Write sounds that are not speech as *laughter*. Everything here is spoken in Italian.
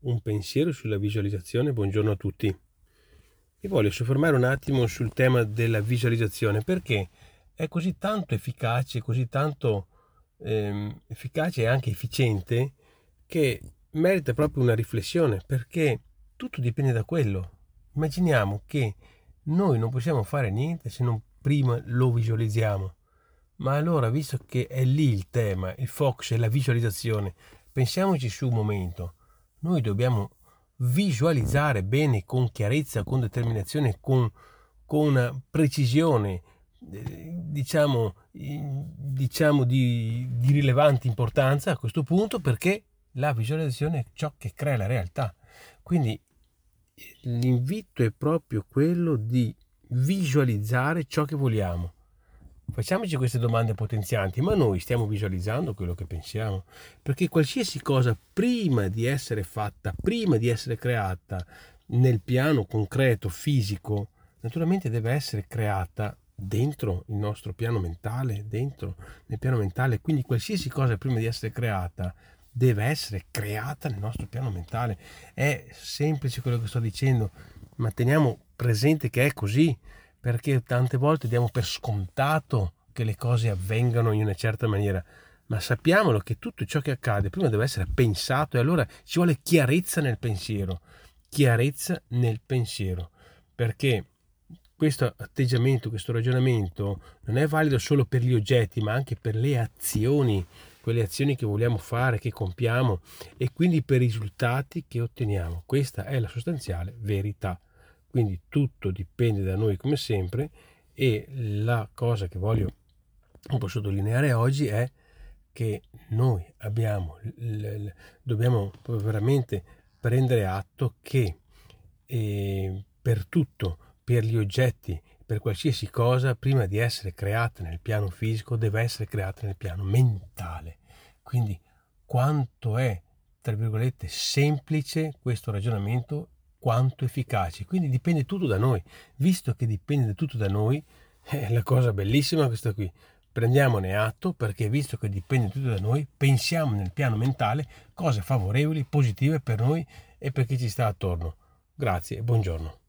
un pensiero sulla visualizzazione. Buongiorno a tutti. Mi voglio soffermare un attimo sul tema della visualizzazione perché è così tanto efficace, così tanto ehm, efficace e anche efficiente che merita proprio una riflessione perché tutto dipende da quello. Immaginiamo che noi non possiamo fare niente se non prima lo visualizziamo. Ma allora, visto che è lì il tema, il focus è la visualizzazione, pensiamoci su un momento. Noi dobbiamo visualizzare bene, con chiarezza, con determinazione, con, con precisione, eh, diciamo, diciamo di, di rilevante importanza a questo punto, perché la visualizzazione è ciò che crea la realtà. Quindi l'invito è proprio quello di visualizzare ciò che vogliamo. Facciamoci queste domande potenzianti, ma noi stiamo visualizzando quello che pensiamo? Perché qualsiasi cosa prima di essere fatta, prima di essere creata nel piano concreto, fisico, naturalmente deve essere creata dentro il nostro piano mentale, dentro nel piano mentale, quindi qualsiasi cosa prima di essere creata deve essere creata nel nostro piano mentale. È semplice quello che sto dicendo, ma teniamo presente che è così, perché tante volte diamo per scontato che le cose avvengano in una certa maniera, ma sappiamolo che tutto ciò che accade prima deve essere pensato e allora ci vuole chiarezza nel pensiero, chiarezza nel pensiero, perché questo atteggiamento, questo ragionamento non è valido solo per gli oggetti, ma anche per le azioni, quelle azioni che vogliamo fare, che compiamo e quindi per i risultati che otteniamo. Questa è la sostanziale verità. Quindi tutto dipende da noi come sempre e la cosa che voglio un po' sottolineare oggi è che noi abbiamo, dobbiamo veramente prendere atto che eh, per tutto per gli oggetti, per qualsiasi cosa, prima di essere creata nel piano fisico, deve essere creata nel piano mentale. Quindi quanto è, tra virgolette, semplice questo ragionamento, quanto efficace. Quindi dipende tutto da noi. Visto che dipende tutto da noi, *laughs* è la cosa bellissima questa qui. Prendiamone atto perché visto che dipende tutto da noi, pensiamo nel piano mentale cose favorevoli, positive per noi e per chi ci sta attorno. Grazie e buongiorno.